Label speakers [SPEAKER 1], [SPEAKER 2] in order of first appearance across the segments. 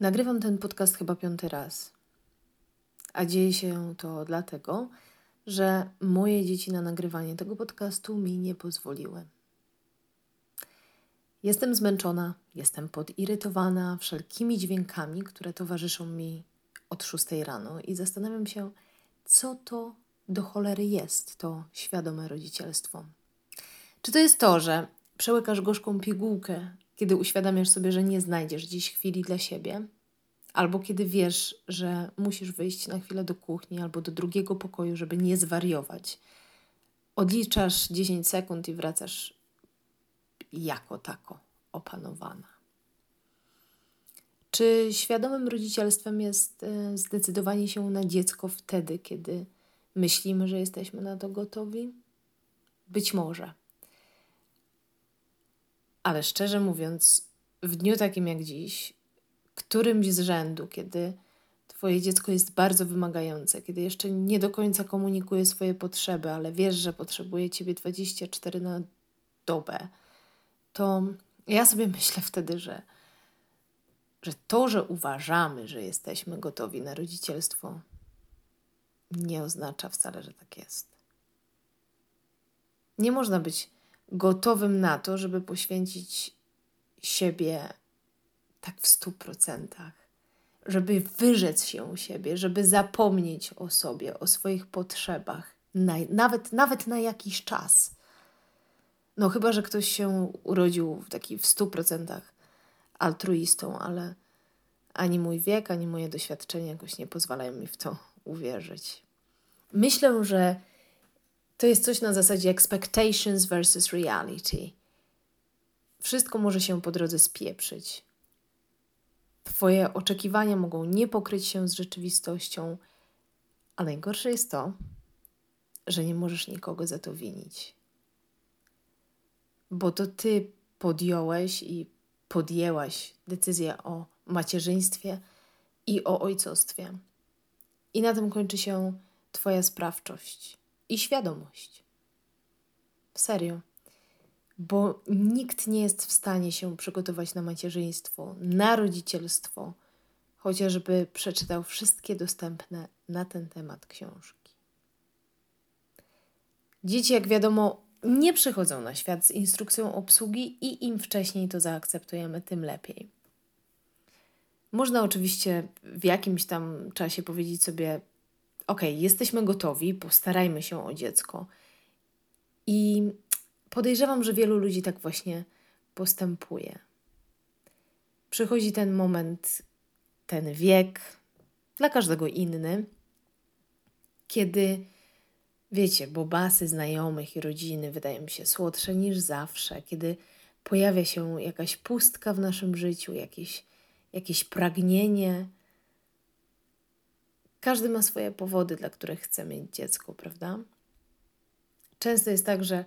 [SPEAKER 1] Nagrywam ten podcast chyba piąty raz. A dzieje się to dlatego, że moje dzieci na nagrywanie tego podcastu mi nie pozwoliły. Jestem zmęczona, jestem podirytowana wszelkimi dźwiękami, które towarzyszą mi od 6 rano i zastanawiam się, co to do cholery jest to świadome rodzicielstwo. Czy to jest to, że przełykasz gorzką pigułkę, kiedy uświadamiasz sobie, że nie znajdziesz dziś chwili dla siebie, albo kiedy wiesz, że musisz wyjść na chwilę do kuchni albo do drugiego pokoju, żeby nie zwariować. Odliczasz 10 sekund i wracasz jako tako opanowana. Czy świadomym rodzicielstwem jest e, zdecydowanie się na dziecko wtedy, kiedy myślimy, że jesteśmy na to gotowi? Być może. Ale szczerze mówiąc, w dniu takim jak dziś, którymś z rzędu, kiedy Twoje dziecko jest bardzo wymagające, kiedy jeszcze nie do końca komunikuje swoje potrzeby, ale wiesz, że potrzebuje Ciebie 24 na dobę, to ja sobie myślę wtedy, że, że to, że uważamy, że jesteśmy gotowi na rodzicielstwo, nie oznacza wcale, że tak jest. Nie można być gotowym na to, żeby poświęcić siebie tak w stu procentach, żeby wyrzec się siebie, żeby zapomnieć o sobie, o swoich potrzebach, na, nawet, nawet na jakiś czas. No, chyba, że ktoś się urodził w taki w stu procentach altruistą, ale ani mój wiek, ani moje doświadczenia jakoś nie pozwalają mi w to uwierzyć. Myślę, że to jest coś na zasadzie expectations versus reality. Wszystko może się po drodze spieprzyć. Twoje oczekiwania mogą nie pokryć się z rzeczywistością, a najgorsze jest to, że nie możesz nikogo za to winić. Bo to ty podjąłeś i podjęłaś decyzję o macierzyństwie i o ojcostwie. I na tym kończy się Twoja sprawczość i świadomość. Serio bo nikt nie jest w stanie się przygotować na macierzyństwo, na rodzicielstwo, chociażby przeczytał wszystkie dostępne na ten temat książki. Dzieci, jak wiadomo, nie przychodzą na świat z instrukcją obsługi i im wcześniej to zaakceptujemy, tym lepiej. Można oczywiście w jakimś tam czasie powiedzieć sobie: OK, jesteśmy gotowi, postarajmy się o dziecko. I Podejrzewam, że wielu ludzi tak właśnie postępuje. Przychodzi ten moment, ten wiek, dla każdego inny, kiedy wiecie, bobasy znajomych i rodziny wydają mi się słodsze niż zawsze, kiedy pojawia się jakaś pustka w naszym życiu, jakieś, jakieś pragnienie. Każdy ma swoje powody, dla których chce mieć dziecko, prawda? Często jest tak, że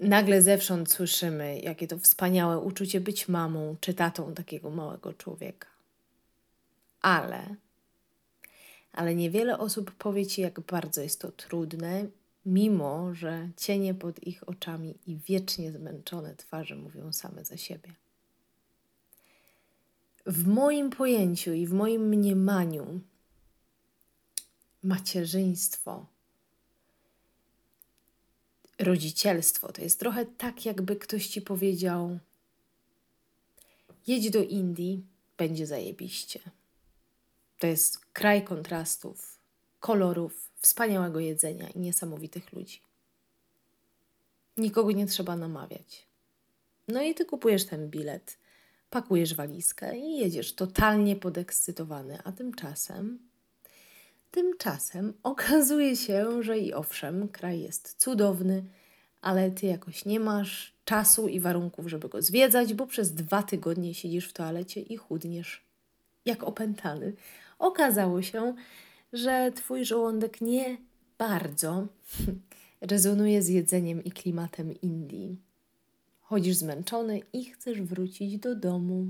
[SPEAKER 1] nagle zewsząd słyszymy, jakie to wspaniałe uczucie być mamą czy tatą takiego małego człowieka. Ale, ale niewiele osób powie ci, jak bardzo jest to trudne, mimo że cienie pod ich oczami i wiecznie zmęczone twarze mówią same za siebie. W moim pojęciu i w moim mniemaniu macierzyństwo rodzicielstwo to jest trochę tak, jakby ktoś ci powiedział: jedź do Indii, będzie zajebiście. To jest kraj kontrastów, kolorów, wspaniałego jedzenia i niesamowitych ludzi. Nikogo nie trzeba namawiać. No i ty kupujesz ten bilet, pakujesz walizkę i jedziesz totalnie podekscytowany, a tymczasem Tymczasem okazuje się, że i owszem, kraj jest cudowny, ale ty jakoś nie masz czasu i warunków, żeby go zwiedzać, bo przez dwa tygodnie siedzisz w toalecie i chudniesz jak opętany. Okazało się, że twój żołądek nie bardzo rezonuje z jedzeniem i klimatem Indii. Chodzisz zmęczony i chcesz wrócić do domu.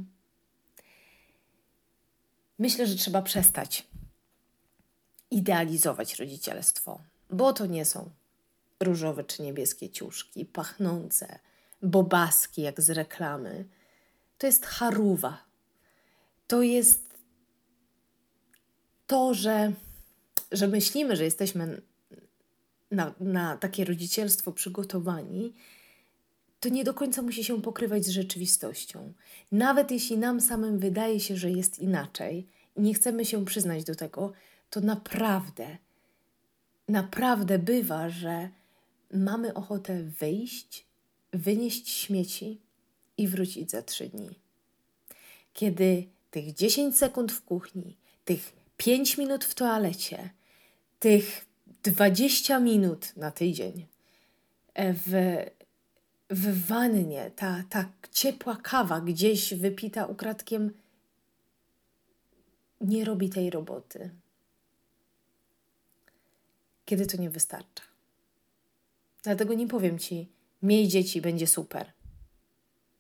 [SPEAKER 1] Myślę, że trzeba przestać idealizować rodzicielstwo, bo to nie są różowe czy niebieskie ciuszki, pachnące, bobaski jak z reklamy. To jest charuwa. to jest to, że, że myślimy, że jesteśmy na, na takie rodzicielstwo przygotowani, to nie do końca musi się pokrywać z rzeczywistością. Nawet jeśli nam samym wydaje się, że jest inaczej i nie chcemy się przyznać do tego, to naprawdę, naprawdę bywa, że mamy ochotę wyjść, wynieść śmieci i wrócić za trzy dni. Kiedy tych 10 sekund w kuchni, tych 5 minut w toalecie, tych 20 minut na tydzień e, w, w wannie, ta, ta ciepła kawa gdzieś wypita ukradkiem nie robi tej roboty. Kiedy to nie wystarcza. Dlatego nie powiem ci, miej dzieci, będzie super.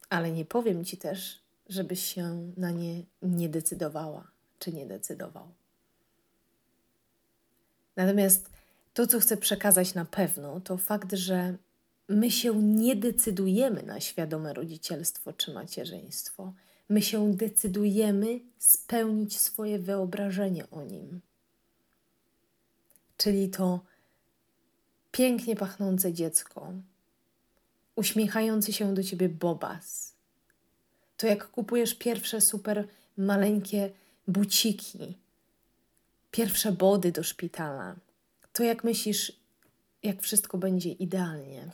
[SPEAKER 1] Ale nie powiem ci też, żebyś się na nie nie decydowała, czy nie decydował. Natomiast to, co chcę przekazać na pewno, to fakt, że my się nie decydujemy na świadome rodzicielstwo czy macierzyństwo. My się decydujemy spełnić swoje wyobrażenie o nim. Czyli to pięknie pachnące dziecko, uśmiechający się do ciebie bobas. To jak kupujesz pierwsze super maleńkie buciki, pierwsze body do szpitala. To jak myślisz, jak wszystko będzie idealnie.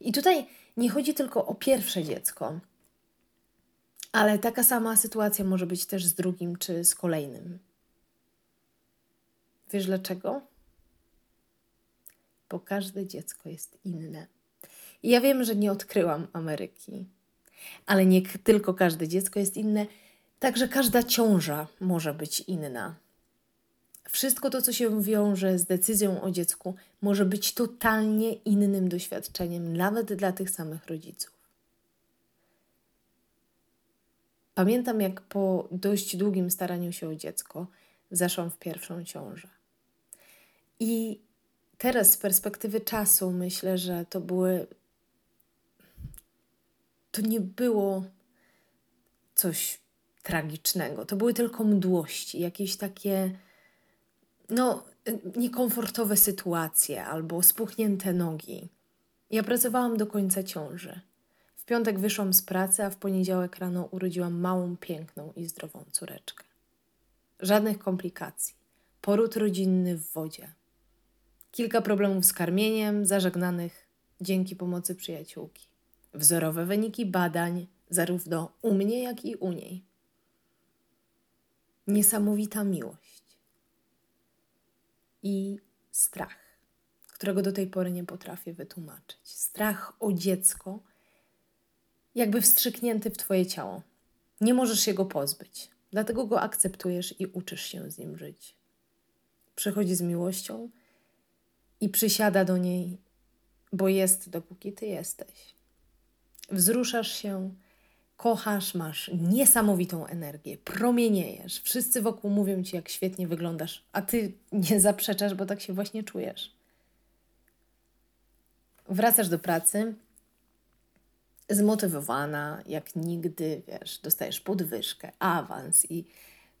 [SPEAKER 1] I tutaj nie chodzi tylko o pierwsze dziecko, ale taka sama sytuacja może być też z drugim czy z kolejnym. Wiesz dlaczego? Bo każde dziecko jest inne. I ja wiem, że nie odkryłam Ameryki, ale nie tylko każde dziecko jest inne, także każda ciąża może być inna. Wszystko to, co się wiąże z decyzją o dziecku, może być totalnie innym doświadczeniem, nawet dla tych samych rodziców. Pamiętam, jak po dość długim staraniu się o dziecko zaszłam w pierwszą ciążę. I teraz z perspektywy czasu myślę, że to były. To nie było coś tragicznego. To były tylko mdłości, jakieś takie no, niekomfortowe sytuacje albo spuchnięte nogi. Ja pracowałam do końca ciąży. W piątek wyszłam z pracy, a w poniedziałek rano urodziłam małą, piękną i zdrową córeczkę. Żadnych komplikacji. Poród rodzinny w wodzie. Kilka problemów z karmieniem, zażegnanych dzięki pomocy przyjaciółki. Wzorowe wyniki badań, zarówno u mnie, jak i u niej. Niesamowita miłość i strach, którego do tej pory nie potrafię wytłumaczyć. Strach o dziecko, jakby wstrzyknięty w Twoje ciało. Nie możesz się go pozbyć, dlatego go akceptujesz i uczysz się z nim żyć. Przychodzi z miłością i przysiada do niej, bo jest, dopóki Ty jesteś. Wzruszasz się kochasz, masz niesamowitą energię, promieniejesz. Wszyscy wokół mówią ci, jak świetnie wyglądasz, a ty nie zaprzeczasz, bo tak się właśnie czujesz. Wracasz do pracy zmotywowana, jak nigdy, wiesz, dostajesz podwyżkę, awans i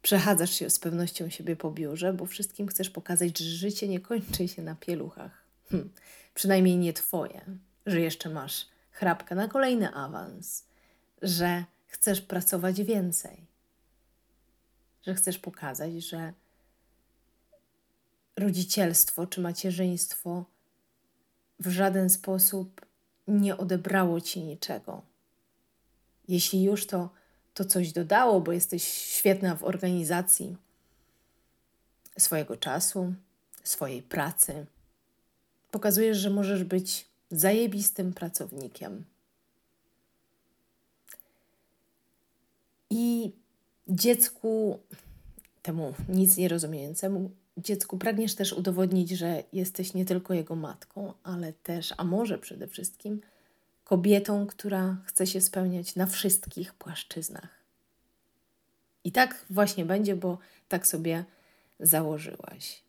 [SPEAKER 1] przechadzasz się z pewnością siebie po biurze, bo wszystkim chcesz pokazać, że życie nie kończy się na pieluchach. Hm, przynajmniej nie twoje, że jeszcze masz chrapkę na kolejny awans że chcesz pracować więcej, że chcesz pokazać, że rodzicielstwo czy macierzyństwo w żaden sposób nie odebrało ci niczego. Jeśli już to, to coś dodało, bo jesteś świetna w organizacji swojego czasu, swojej pracy, pokazujesz, że możesz być zajebistym pracownikiem. I dziecku, temu nic nie rozumiejącemu, dziecku pragniesz też udowodnić, że jesteś nie tylko jego matką, ale też, a może przede wszystkim, kobietą, która chce się spełniać na wszystkich płaszczyznach. I tak właśnie będzie, bo tak sobie założyłaś.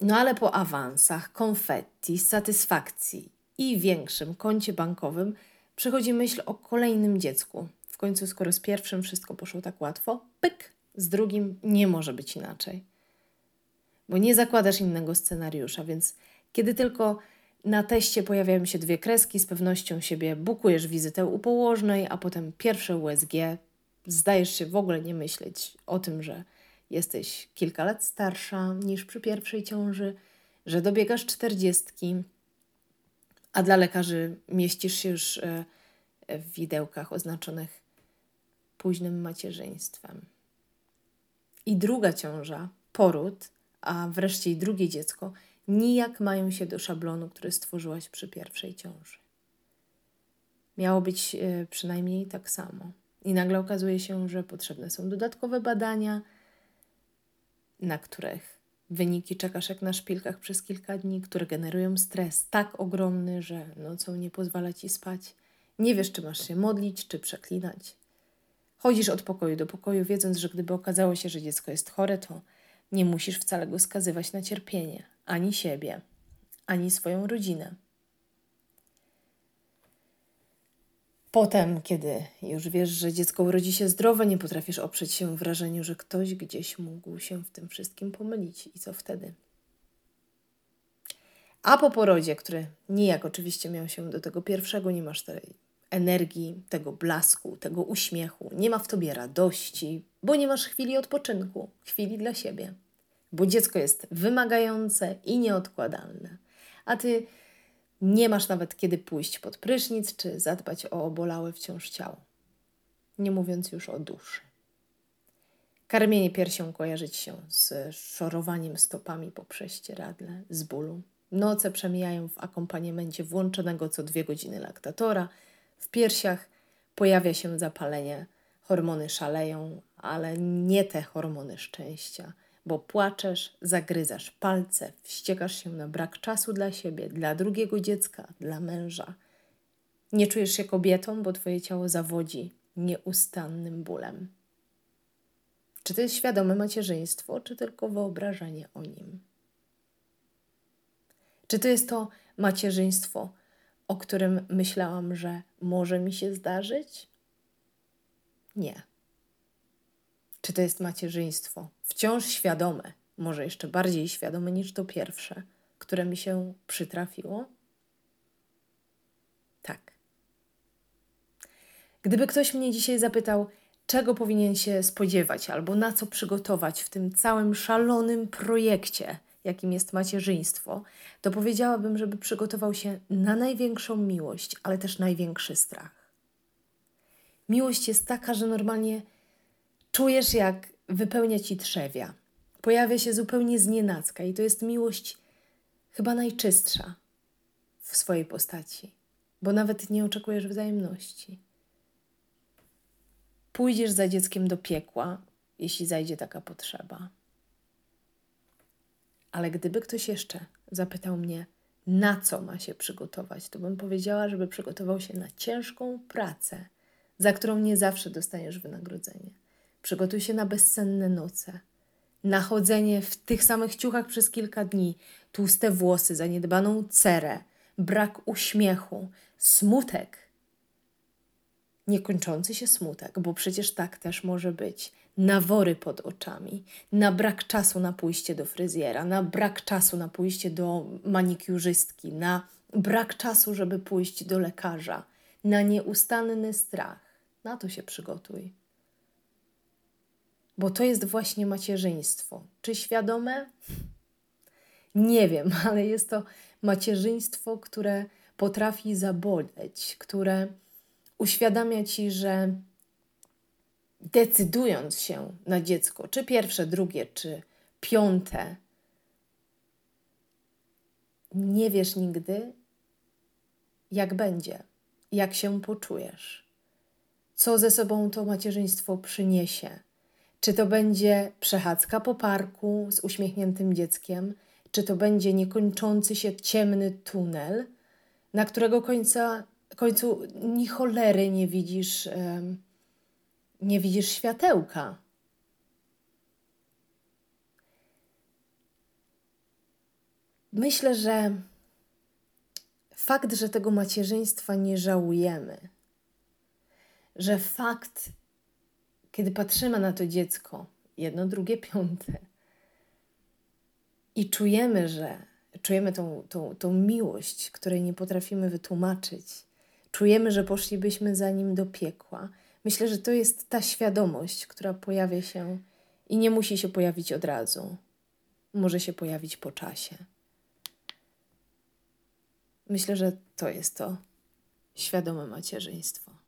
[SPEAKER 1] No ale po awansach, konfetti, satysfakcji i większym koncie bankowym przychodzi myśl o kolejnym dziecku, W końcu, skoro z pierwszym wszystko poszło tak łatwo, pyk, z drugim nie może być inaczej. Bo nie zakładasz innego scenariusza, więc kiedy tylko na teście pojawiają się dwie kreski, z pewnością siebie bukujesz wizytę u położnej, a potem pierwsze USG. Zdajesz się w ogóle nie myśleć o tym, że jesteś kilka lat starsza niż przy pierwszej ciąży, że dobiegasz czterdziestki, a dla lekarzy mieścisz się już e, w widełkach oznaczonych późnym macierzyństwem. I druga ciąża, poród, a wreszcie i drugie dziecko nijak mają się do szablonu, który stworzyłaś przy pierwszej ciąży. Miało być e, przynajmniej tak samo. I nagle okazuje się, że potrzebne są dodatkowe badania, na których wyniki czekasz jak na szpilkach przez kilka dni, które generują stres tak ogromny, że nocą nie pozwala ci spać. Nie wiesz, czy masz się modlić, czy przeklinać. Chodzisz od pokoju do pokoju, wiedząc, że gdyby okazało się, że dziecko jest chore, to nie musisz wcale go skazywać na cierpienie, ani siebie, ani swoją rodzinę. Potem, kiedy już wiesz, że dziecko urodzi się zdrowe, nie potrafisz oprzeć się wrażeniu, że ktoś gdzieś mógł się w tym wszystkim pomylić. I co wtedy? A po porodzie, który nijak oczywiście miał się do tego pierwszego, nie masz tej energii, tego blasku, tego uśmiechu, nie ma w tobie radości, bo nie masz chwili odpoczynku, chwili dla siebie, bo dziecko jest wymagające i nieodkładalne, a ty nie masz nawet kiedy pójść pod prysznic czy zadbać o obolałe wciąż ciało. Nie mówiąc już o duszy. Karmienie piersią kojarzyć się z szorowaniem stopami po prześcieradle, z bólu. Noce przemijają w akompaniamencie włączonego co dwie godziny laktatora. W piersiach pojawia się zapalenie, hormony szaleją, ale nie te hormony szczęścia – bo płaczesz, zagryzasz palce, wściekasz się na brak czasu dla siebie, dla drugiego dziecka, dla męża. Nie czujesz się kobietą, bo twoje ciało zawodzi nieustannym bólem. Czy to jest świadome macierzyństwo, czy tylko wyobrażenie o nim? Czy to jest to macierzyństwo, o którym myślałam, że może mi się zdarzyć? Nie. Czy to jest macierzyństwo wciąż świadome, może jeszcze bardziej świadome niż to pierwsze, które mi się przytrafiło? Tak. Gdyby ktoś mnie dzisiaj zapytał, czego powinien się spodziewać albo na co przygotować w tym całym szalonym projekcie, jakim jest macierzyństwo, to powiedziałabym, żeby przygotował się na największą miłość, ale też największy strach. Miłość jest taka, że normalnie Czujesz, jak wypełnia ci trzewia. Pojawia się zupełnie znienacka i to jest miłość chyba najczystsza w swojej postaci, bo nawet nie oczekujesz wzajemności. Pójdziesz za dzieckiem do piekła, jeśli zajdzie taka potrzeba. Ale gdyby ktoś jeszcze zapytał mnie, na co ma się przygotować, to bym powiedziała, żeby przygotował się na ciężką pracę, za którą nie zawsze dostaniesz wynagrodzenie Przygotuj się na bezsenne noce, na chodzenie w tych samych ciuchach przez kilka dni, tłuste włosy, zaniedbaną cerę, brak uśmiechu, smutek. Niekończący się smutek, bo przecież tak też może być. Nawory pod oczami, na brak czasu na pójście do fryzjera, na brak czasu na pójście do manikiurzystki, na brak czasu, żeby pójść do lekarza, na nieustanny strach. Na to się przygotuj bo to jest właśnie macierzyństwo. Czy świadome? Nie wiem, ale jest to macierzyństwo, które potrafi zaboleć, które uświadamia ci, że decydując się na dziecko, czy pierwsze, drugie, czy piąte, nie wiesz nigdy, jak będzie, jak się poczujesz, co ze sobą to macierzyństwo przyniesie czy to będzie przechadzka po parku z uśmiechniętym dzieckiem, czy to będzie niekończący się ciemny tunel, na którego końca, końcu ni cholery nie widzisz, nie widzisz światełka. Myślę, że fakt, że tego macierzyństwa nie żałujemy, że fakt, kiedy patrzymy na to dziecko, jedno, drugie, piąte, i czujemy, że czujemy tą, tą, tą miłość, której nie potrafimy wytłumaczyć, czujemy, że poszlibyśmy za nim do piekła. Myślę, że to jest ta świadomość, która pojawia się i nie musi się pojawić od razu. Może się pojawić po czasie. Myślę, że to jest to świadome macierzyństwo.